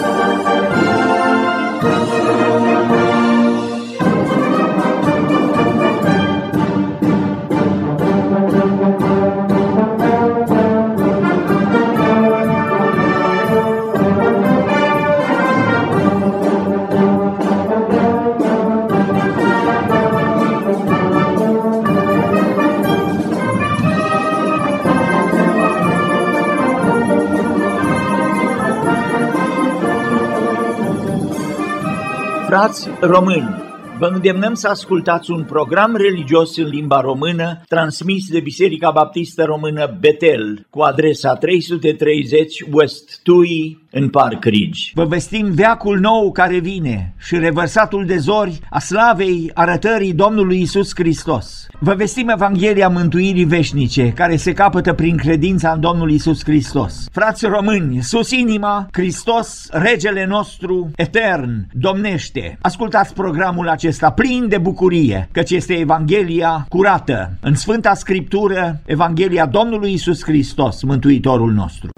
Música Frați români, vă îndemnăm să ascultați un program religios în limba română transmis de Biserica Baptistă Română Betel cu adresa 330 West Tui în Park Ridge. Vă vestim veacul nou care vine și revărsatul de zori a slavei arătării Domnului Isus Hristos. Vă vestim Evanghelia mântuirii veșnice care se capătă prin credința în Domnul Isus Hristos. Frați români, sus inima, Hristos, regele nostru etern, domnește. Ascultați programul acesta plin de bucurie, căci este Evanghelia curată. În Sfânta Scriptură, Evanghelia Domnului Isus Hristos, Mântuitorul nostru.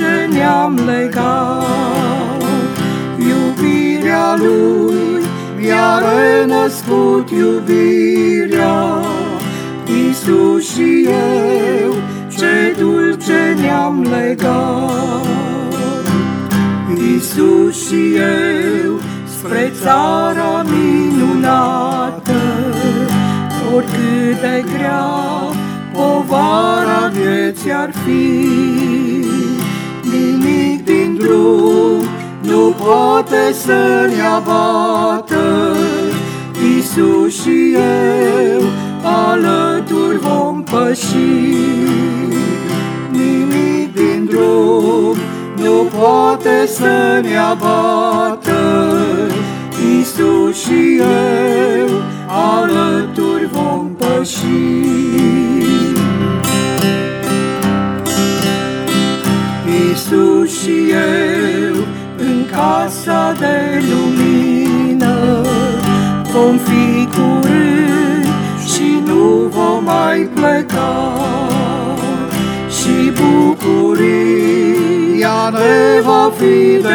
ce ne-am legat. Iubirea Lui mi-a renăscut iubirea, Iisus și eu ce dulce ne-am legat. Iisus și eu spre țara minunată, oricât de grea povara vieții ar fi drum nu poate să ne abată, Iisus și eu alături vom păși. Nimic din drum nu poate să ne abată, Iisus și eu alături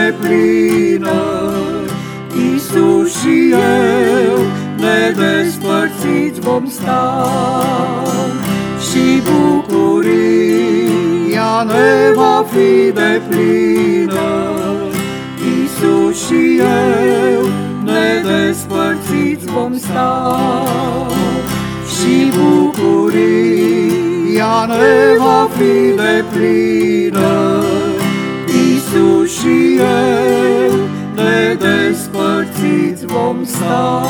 de plină. Iisus și eu nedespărțiți vom sta și bucuria ne va fi de plină. Iisus și eu nedespărțiți vom sta și bucuria ne va fi de plină. Iisus și eu nedespărțiți vom sta.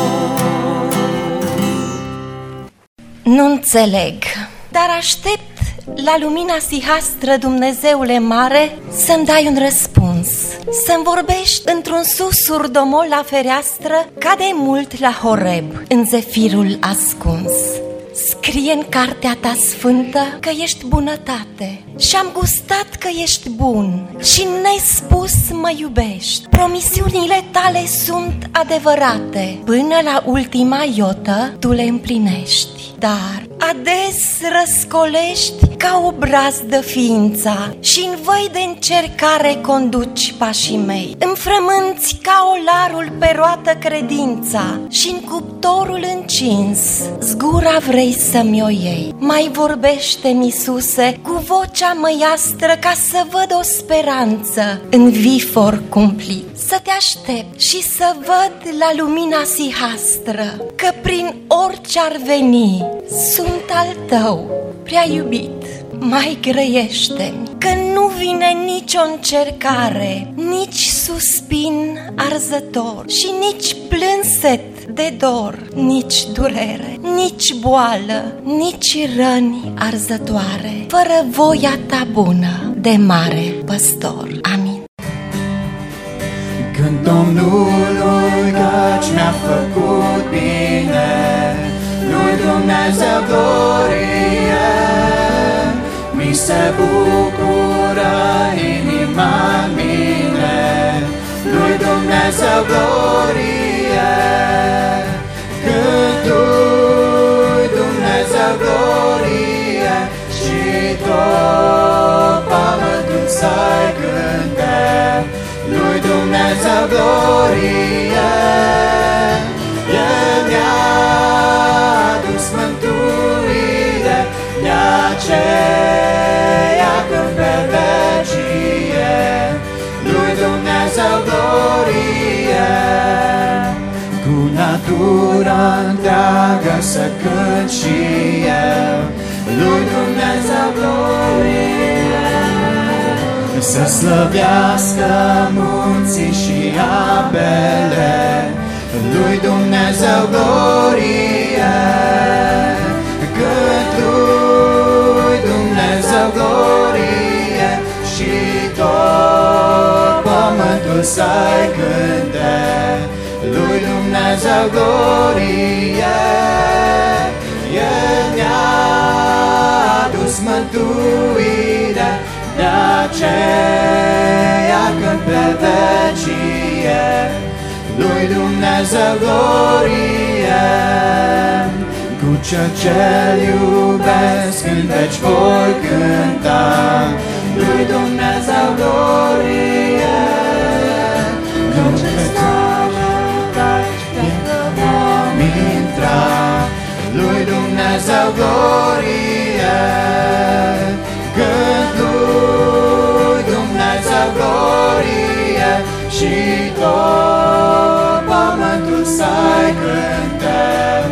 Nu înțeleg, dar aștept la lumina sihastră, Dumnezeule mare, să-mi dai un răspuns Să-mi vorbești într-un susur domol la fereastră Ca de mult la Horeb, în zefirul ascuns Scrie în cartea ta sfântă că ești bunătate Și am gustat că ești bun Și nespus mă iubești. Promisiunile tale sunt adevărate. Până la ultima iotă tu le împlinești. Dar ades răscolești ca o brazdă ființa Și în voi de încercare conduci pașii mei. Îmi frămânți ca olarul pe roată credința Și în cuptorul încins zgura vrei să-mi o iei? Mai vorbește, Iisuse, cu vocea măiastră Ca să văd o speranță în vifor cumplit. Să te aștept și să văd la lumina sihastră Că prin orice ar veni sunt al tău, prea iubit mai grăiește-mi Că nu vine nicio încercare Nici suspin arzător Și nici plânset de dor Nici durere, nici boală Nici răni arzătoare Fără voia ta bună De mare păstor. Amin. Când Domnului căci mi-a făcut bine Lui Dumnezeu glorie Mi se bucură inima mine Lui Dumnezeu glorie Lui Dumnezeu glorie El mi-a adus mântuire De aceea când pe vecie Lui Dumnezeu glorie. Cu natura întreagă să cânt și eu Lui Dumnezeu glorie să slăvească munții și apele, lui Dumnezeu glorie, cât lui Dumnezeu glorie și tot pământul să-i cânte, lui Dumnezeu glorie, El ne-a adus mântuire, de aceea când pe vecie lui Dumnezeu glorie cu cel ce-L iubesc în veci voi cânta lui Dumnezeu glorie cu ce vom intra lui Dumnezeu glorie glorie și tot pământul să-i cântăm.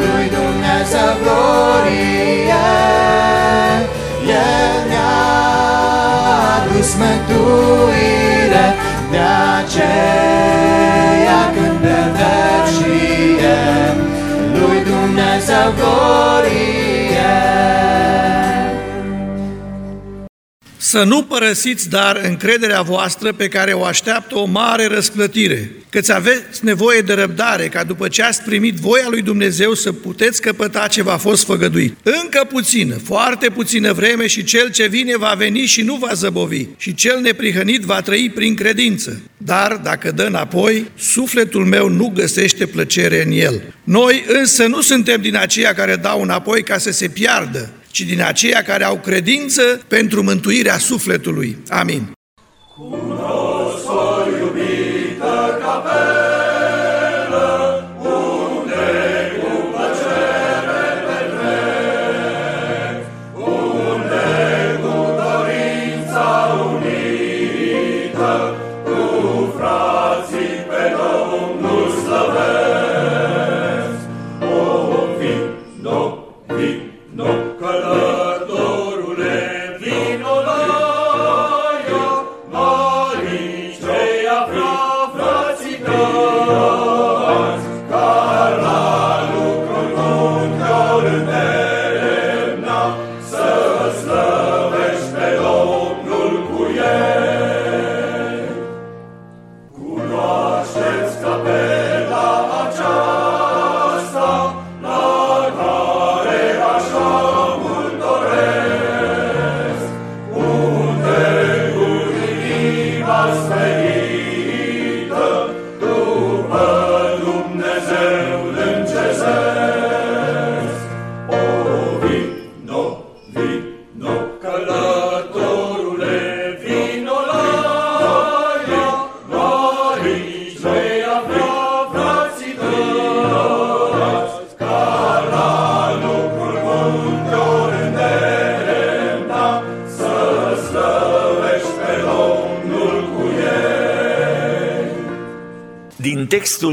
Lui Dumnezeu glorie, El ne-a adus mântuire, de aceea când pierdem și Lui Dumnezeu glorie, Să nu părăsiți, dar, încrederea voastră pe care o așteaptă o mare răsplătire, căți aveți nevoie de răbdare, ca după ce ați primit voia lui Dumnezeu să puteți căpăta ce v-a fost făgăduit. Încă puțină, foarte puțină vreme și cel ce vine va veni și nu va zăbovi, și cel neprihănit va trăi prin credință. Dar, dacă dă înapoi, sufletul meu nu găsește plăcere în el. Noi însă nu suntem din aceia care dau înapoi ca să se piardă, ci din aceia care au credință pentru mântuirea sufletului. Amin. Din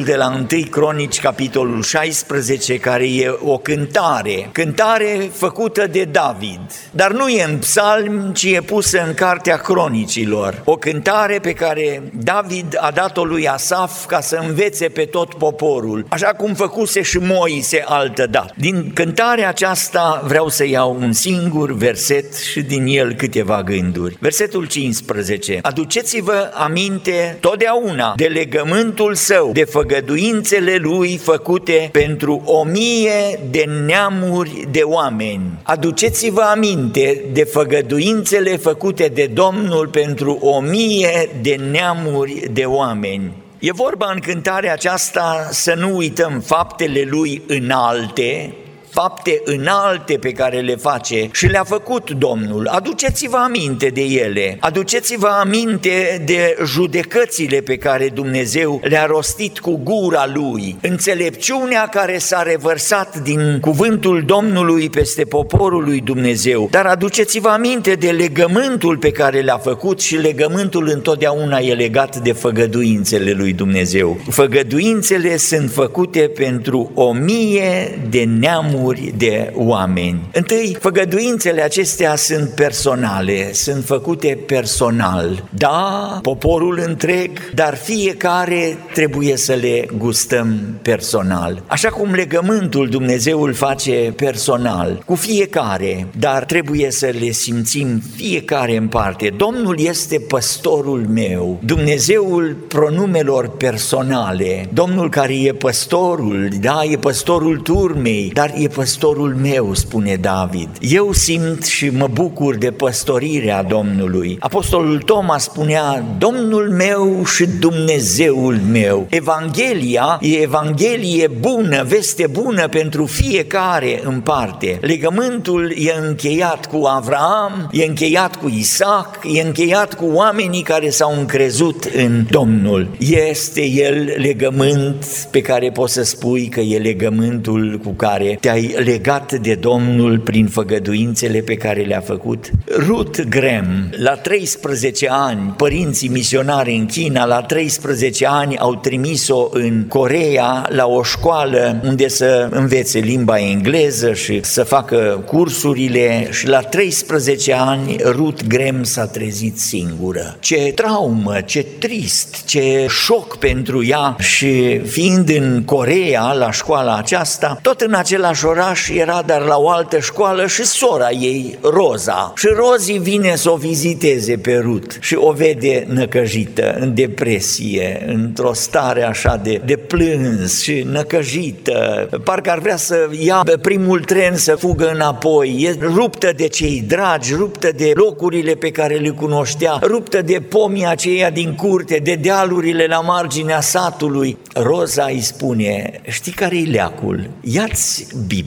textul de la 1 Cronici, capitolul 16, care e o cântare, cântare făcută de David, dar nu e în psalm, ci e pusă în cartea cronicilor. O cântare pe care David a dat-o lui Asaf ca să învețe pe tot poporul, așa cum făcuse și Moise altă dată. Din cântarea aceasta vreau să iau un singur verset și din el câteva gânduri. Versetul 15. Aduceți-vă aminte totdeauna de legământul său, de făgăduințele lui făcute pentru o mie de neamuri de oameni. Aduceți-vă aminte de făgăduințele făcute de Domnul pentru o mie de neamuri de oameni. E vorba în cântarea aceasta să nu uităm faptele lui înalte, fapte înalte pe care le face și le-a făcut Domnul. Aduceți-vă aminte de ele, aduceți-vă aminte de judecățile pe care Dumnezeu le-a rostit cu gura Lui, înțelepciunea care s-a revărsat din cuvântul Domnului peste poporul lui Dumnezeu. Dar aduceți-vă aminte de legământul pe care le-a făcut și legământul întotdeauna e legat de făgăduințele lui Dumnezeu. Făgăduințele sunt făcute pentru o mie de neamuri neamuri de oameni. Întâi, făgăduințele acestea sunt personale, sunt făcute personal. Da, poporul întreg, dar fiecare trebuie să le gustăm personal. Așa cum legământul Dumnezeu îl face personal, cu fiecare, dar trebuie să le simțim fiecare în parte. Domnul este păstorul meu, Dumnezeul pronumelor personale, Domnul care e păstorul, da, e păstorul turmei, dar e păstorul meu, spune David. Eu simt și mă bucur de păstorirea Domnului. Apostolul Toma spunea, Domnul meu și Dumnezeul meu. Evanghelia e Evanghelie bună, veste bună pentru fiecare în parte. Legământul e încheiat cu Avraam, e încheiat cu Isaac, e încheiat cu oamenii care s-au încrezut în Domnul. Este el legământ pe care poți să spui că e legământul cu care te-ai legat de Domnul prin făgăduințele pe care le-a făcut. Ruth Graham, la 13 ani, părinții misionari în China, la 13 ani au trimis-o în Corea la o școală unde să învețe limba engleză și să facă cursurile și la 13 ani Ruth Graham s-a trezit singură. Ce traumă, ce trist, ce șoc pentru ea și fiind în Corea la școala aceasta, tot în același oraș era dar la o altă școală și sora ei, Roza. Și Rozi vine să o viziteze pe Rut și o vede năcăjită, în depresie, într-o stare așa de, de plâns și năcăjită. Parcă ar vrea să ia primul tren să fugă înapoi. E ruptă de cei dragi, ruptă de locurile pe care le cunoștea, ruptă de pomii aceia din curte, de dealurile la marginea satului. Roza îi spune, știi care e leacul? Ia-ți Biblia,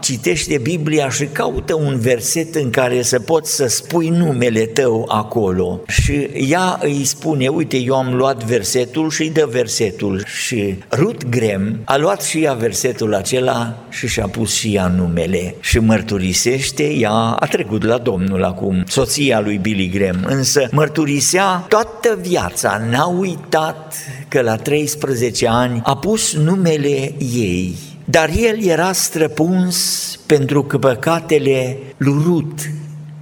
citește Biblia și caută un verset în care să poți să spui numele tău acolo. Și ea îi spune, uite, eu am luat versetul și îi dă versetul. Și Ruth Grem a luat și ea versetul acela și și-a pus și ea numele. Și mărturisește, ea a trecut la Domnul acum, soția lui Billy Graham, însă mărturisea toată viața, n-a uitat că la 13 ani a pus numele ei, dar el era străpuns pentru că păcatele lui Ruth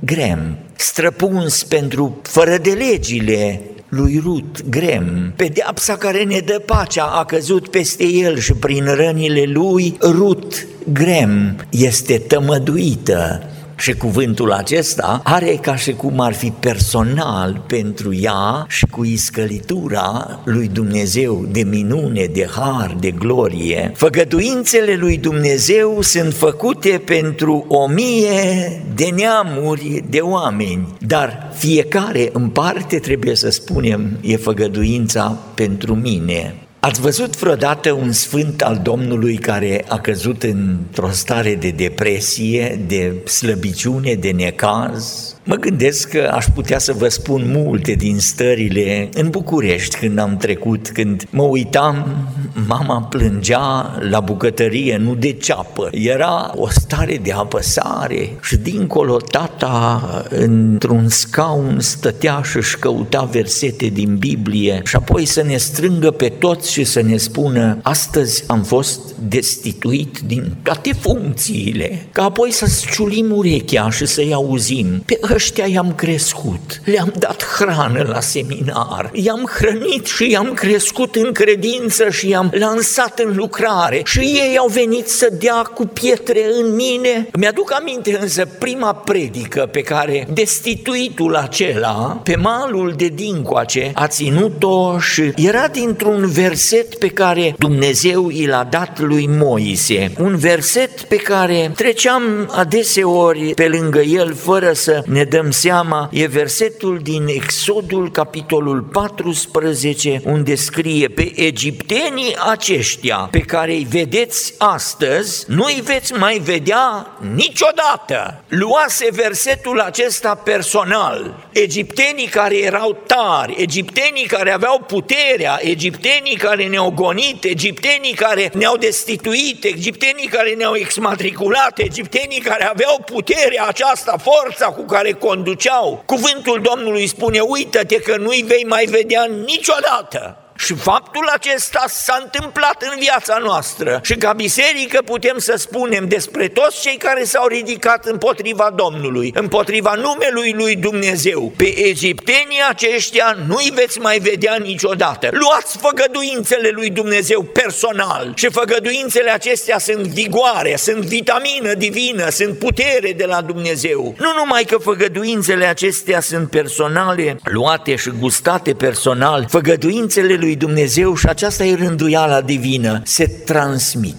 Grem, străpuns pentru fără de legile lui Rut Grem. Pedeapsa care ne dă pacea a căzut peste el și prin rănile lui Rut Grem este tămăduită și cuvântul acesta are ca și cum ar fi personal pentru ea și cu iscălitura lui Dumnezeu de minune, de har, de glorie. Făgăduințele lui Dumnezeu sunt făcute pentru o mie de neamuri de oameni, dar fiecare în parte trebuie să spunem e făgăduința pentru mine. Ați văzut vreodată un sfânt al Domnului care a căzut într-o stare de depresie, de slăbiciune, de necaz? Mă gândesc că aș putea să vă spun multe din stările în București când am trecut, când mă uitam, mama plângea la bucătărie, nu de ceapă. Era o stare de apăsare și dincolo tata într-un scaun stătea și își căuta versete din Biblie și apoi să ne strângă pe toți și să ne spună astăzi am fost destituit din toate funcțiile, ca apoi să ciulim urechea și să-i auzim. Pe ăștia i-am crescut, le-am dat hrană la seminar, i-am hrănit și i-am crescut în credință și i-am lansat în lucrare. Și ei au venit să dea cu pietre în mine. Mi-aduc aminte însă prima predică pe care destituitul acela pe malul de dincoace a ținut-o și era dintr-un verset pe care Dumnezeu i l-a dat lui Moise, un verset pe care treceam adeseori pe lângă el fără să ne dăm seama, e versetul din Exodul, capitolul 14, unde scrie pe egiptenii aceștia pe care îi vedeți astăzi, nu îi veți mai vedea niciodată. Luase versetul acesta personal. Egiptenii care erau tari, egiptenii care aveau puterea, egiptenii care ne-au gonit, egiptenii care ne-au destituit, egiptenii care ne-au exmatriculat, egiptenii care aveau puterea aceasta, forța cu care conduceau. Cuvântul Domnului spune, uită-te că nu-i vei mai vedea niciodată. Și faptul acesta s-a întâmplat în viața noastră și ca biserică putem să spunem despre toți cei care s-au ridicat împotriva Domnului, împotriva numelui lui Dumnezeu. Pe egiptenii aceștia nu-i veți mai vedea niciodată. Luați făgăduințele lui Dumnezeu personal și făgăduințele acestea sunt vigoare, sunt vitamină divină, sunt putere de la Dumnezeu. Nu numai că făgăduințele acestea sunt personale, luate și gustate personal, făgăduințele lui lui Dumnezeu și aceasta e rânduiala divină, se transmit,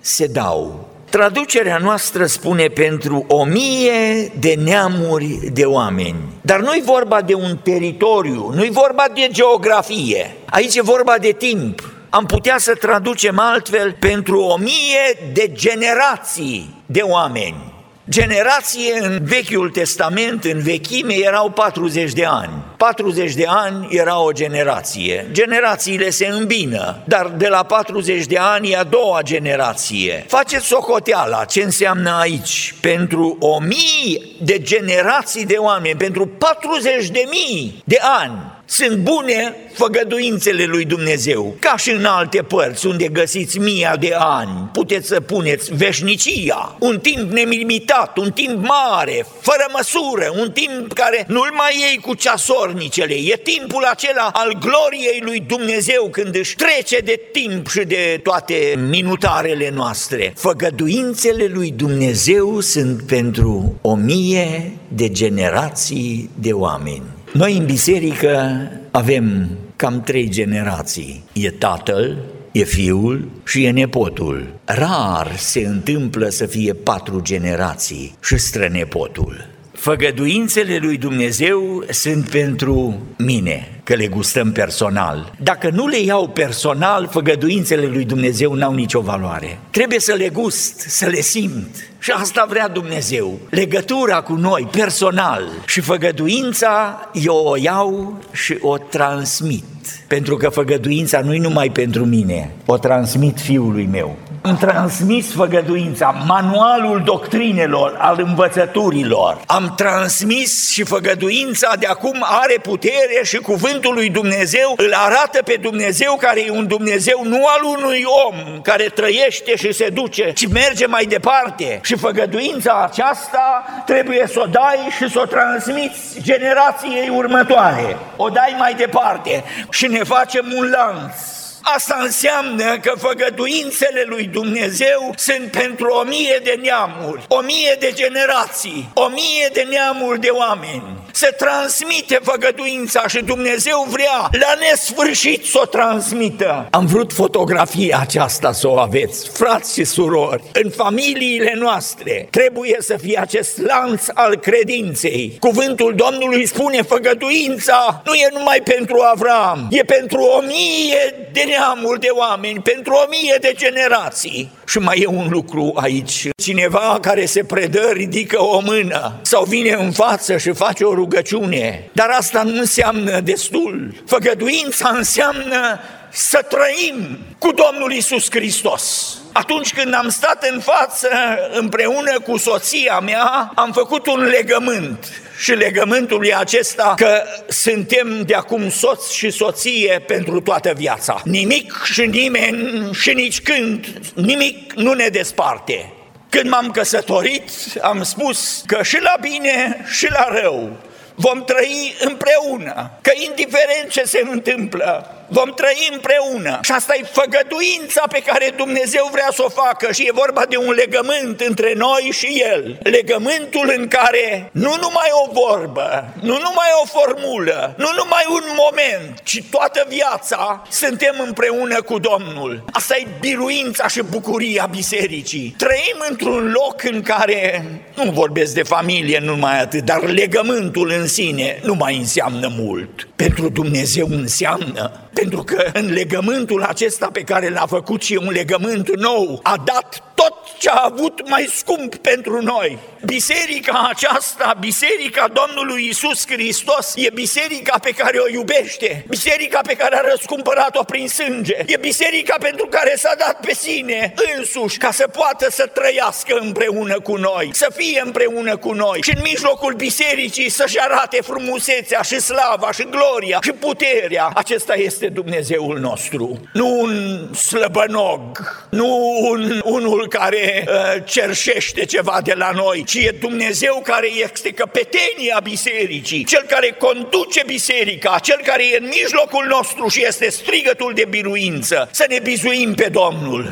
se dau. Traducerea noastră spune pentru o mie de neamuri de oameni. Dar nu-i vorba de un teritoriu, nu-i vorba de geografie. Aici e vorba de timp. Am putea să traducem altfel pentru o mie de generații de oameni. Generație în Vechiul Testament, în vechime, erau 40 de ani. 40 de ani era o generație. Generațiile se îmbină, dar de la 40 de ani e a doua generație. Faceți socoteala, ce înseamnă aici? Pentru o mii de generații de oameni, pentru 40 de mii de ani, Sunt bune făgăduințele lui Dumnezeu, ca și în alte părți unde găsiți mii de ani. Puteți să puneți veșnicia, un timp nemilitat, un timp mare, fără măsură, un timp care nu-l mai iei cu ceasornicele. E timpul acela al gloriei lui Dumnezeu când își trece de timp și de toate minutarele noastre. Făgăduințele lui Dumnezeu sunt pentru o mie de generații de oameni. Noi în biserică avem cam trei generații. E tatăl, e fiul și e nepotul. Rar se întâmplă să fie patru generații și strănepotul. Făgăduințele lui Dumnezeu sunt pentru mine, că le gustăm personal. Dacă nu le iau personal, făgăduințele lui Dumnezeu n-au nicio valoare. Trebuie să le gust, să le simt. Și asta vrea Dumnezeu. Legătura cu noi, personal. Și făgăduința, eu o iau și o transmit. Pentru că făgăduința nu e numai pentru mine, o transmit fiului meu. Am transmis făgăduința, manualul doctrinelor, al învățăturilor. Am transmis și făgăduința de acum are putere și cuvântul lui Dumnezeu îl arată pe Dumnezeu care e un Dumnezeu nu al unui om care trăiește și se duce, ci merge mai departe. Și făgăduința aceasta trebuie să o dai și să o transmiți generației următoare. O dai mai departe și ne facem un lanț Asta înseamnă că făgăduințele lui Dumnezeu sunt pentru o mie de neamuri, o mie de generații, o mie de neamuri de oameni. Se transmite făgăduința și Dumnezeu vrea la nesfârșit să o transmită. Am vrut fotografia aceasta să o aveți, frați și surori, în familiile noastre. Trebuie să fie acest lanț al credinței. Cuvântul Domnului spune făgăduința nu e numai pentru Avram, e pentru o mie de neamuri de oameni, pentru o mie de generații. Și mai e un lucru aici. Cineva care se predă ridică o mână sau vine în față și face o rugăciune. Dar asta nu înseamnă destul. Făgăduința înseamnă să trăim cu Domnul Isus Hristos. Atunci când am stat în față împreună cu soția mea, am făcut un legământ și legământul e acesta că suntem de acum soț și soție pentru toată viața. Nimic și nimeni și nici când nimic nu ne desparte. Când m-am căsătorit, am spus că și la bine și la rău vom trăi împreună, că indiferent ce se întâmplă, vom trăi împreună. Și asta e făgăduința pe care Dumnezeu vrea să o facă și e vorba de un legământ între noi și El. Legământul în care nu numai o vorbă, nu numai o formulă, nu numai un moment, ci toată viața suntem împreună cu Domnul. Asta e biruința și bucuria bisericii. Trăim într-un loc în care, nu vorbesc de familie numai atât, dar legământul în sine nu mai înseamnă mult. Pentru Dumnezeu înseamnă pentru că în legământul acesta pe care l-a făcut și un legământ nou, a dat tot ce a avut mai scump pentru noi. Biserica aceasta, biserica Domnului Isus Hristos, e biserica pe care o iubește, biserica pe care a răscumpărat-o prin sânge, e biserica pentru care s-a dat pe sine însuși ca să poată să trăiască împreună cu noi, să fie împreună cu noi și în mijlocul bisericii să-și arate frumusețea și slava și gloria și puterea. Acesta este Dumnezeul nostru, nu un slăbănog, nu un, unul care uh, cerșește ceva de la noi, ci e Dumnezeu care este căpetenia bisericii, cel care conduce biserica, cel care e în mijlocul nostru și este strigătul de biruință. Să ne bizuim pe Domnul.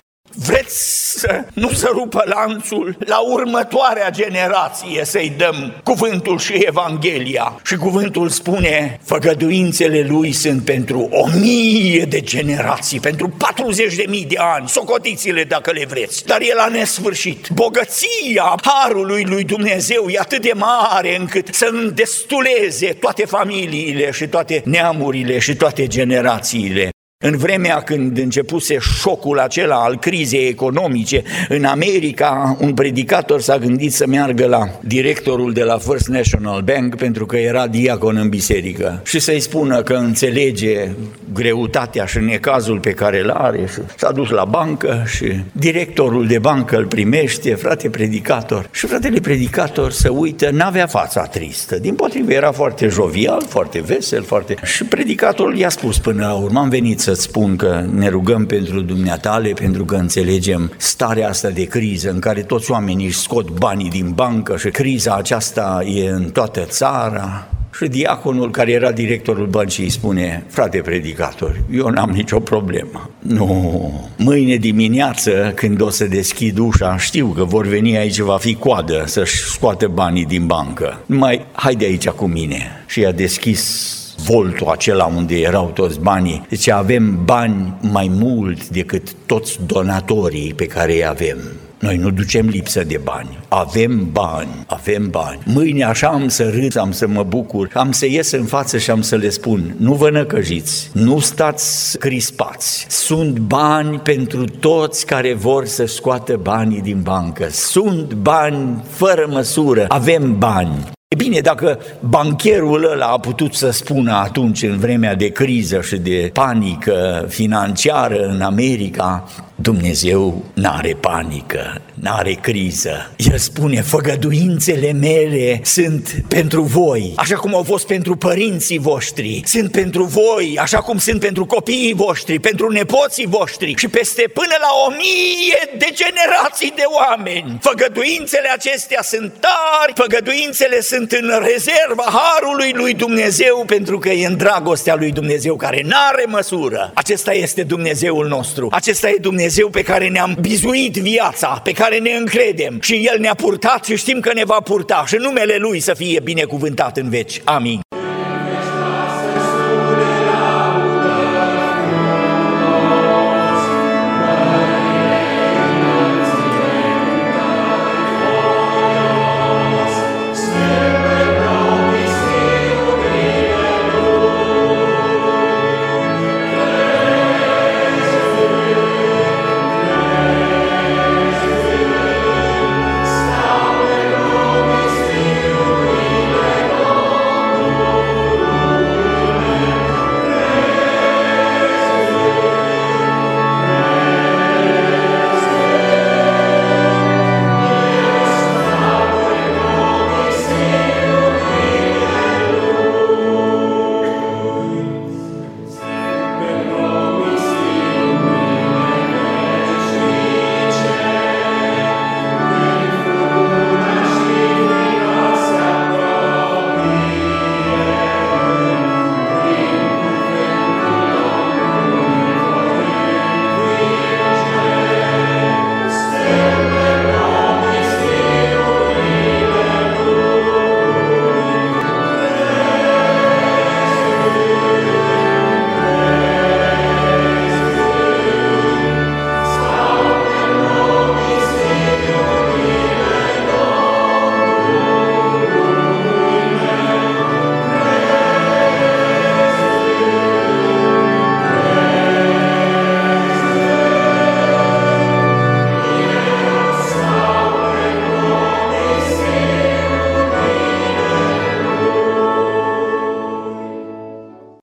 Vreți să nu să rupă lanțul la următoarea generație să-i dăm cuvântul și Evanghelia. Și cuvântul spune, făgăduințele lui sunt pentru o mie de generații, pentru 40 de mii de ani, socotiți-le dacă le vreți, dar e la nesfârșit. Bogăția harului lui Dumnezeu e atât de mare încât să îndestuleze toate familiile și toate neamurile și toate generațiile. În vremea când începuse șocul acela al crizei economice în America, un predicator s-a gândit să meargă la directorul de la First National Bank pentru că era diacon în biserică și să-i spună că înțelege greutatea și necazul pe care îl are și s-a dus la bancă și directorul de bancă îl primește, frate predicator. Și fratele predicator să uită, n-avea fața tristă, din potrivă era foarte jovial, foarte vesel, foarte... Și predicatorul i-a spus până la urmă, am venit să să-ți spun că ne rugăm pentru dumneatale, pentru că înțelegem starea asta de criză în care toți oamenii își scot banii din bancă și criza aceasta e în toată țara. Și diaconul care era directorul băncii îi spune, frate predicator, eu n-am nicio problemă. Nu, mâine dimineață când o să deschid ușa, știu că vor veni aici, va fi coadă să-și scoate banii din bancă. Mai haide aici cu mine. Și a deschis voltul acela unde erau toți banii. Deci avem bani mai mult decât toți donatorii pe care îi avem. Noi nu ducem lipsă de bani. Avem bani, avem bani. Mâine așa am să râd, am să mă bucur, am să ies în față și am să le spun, nu vă năcăjiți, nu stați crispați. Sunt bani pentru toți care vor să scoată banii din bancă. Sunt bani fără măsură. Avem bani. E bine, dacă bancherul ăla a putut să spună atunci, în vremea de criză și de panică financiară în America, Dumnezeu n-are panică, n-are criză. El spune, făgăduințele mele sunt pentru voi, așa cum au fost pentru părinții voștri, sunt pentru voi, așa cum sunt pentru copiii voștri, pentru nepoții voștri și peste până la o mie de generații de oameni. Făgăduințele acestea sunt tari, făgăduințele sunt în rezerva harului lui Dumnezeu pentru că e în dragostea lui Dumnezeu care n-are măsură. Acesta este Dumnezeul nostru, acesta e Dumnezeu Dumnezeu pe care ne-am bizuit viața, pe care ne încredem și El ne-a purtat și știm că ne va purta și numele Lui să fie binecuvântat în veci. Amin.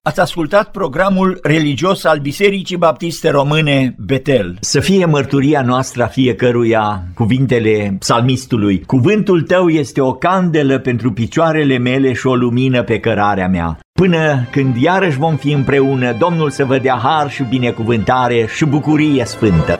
Ați ascultat programul religios al Bisericii Baptiste Române Betel. Să fie mărturia noastră a fiecăruia cuvintele psalmistului. Cuvântul tău este o candelă pentru picioarele mele și o lumină pe cărarea mea. Până când iarăși vom fi împreună, Domnul să vă dea har și binecuvântare și bucurie sfântă.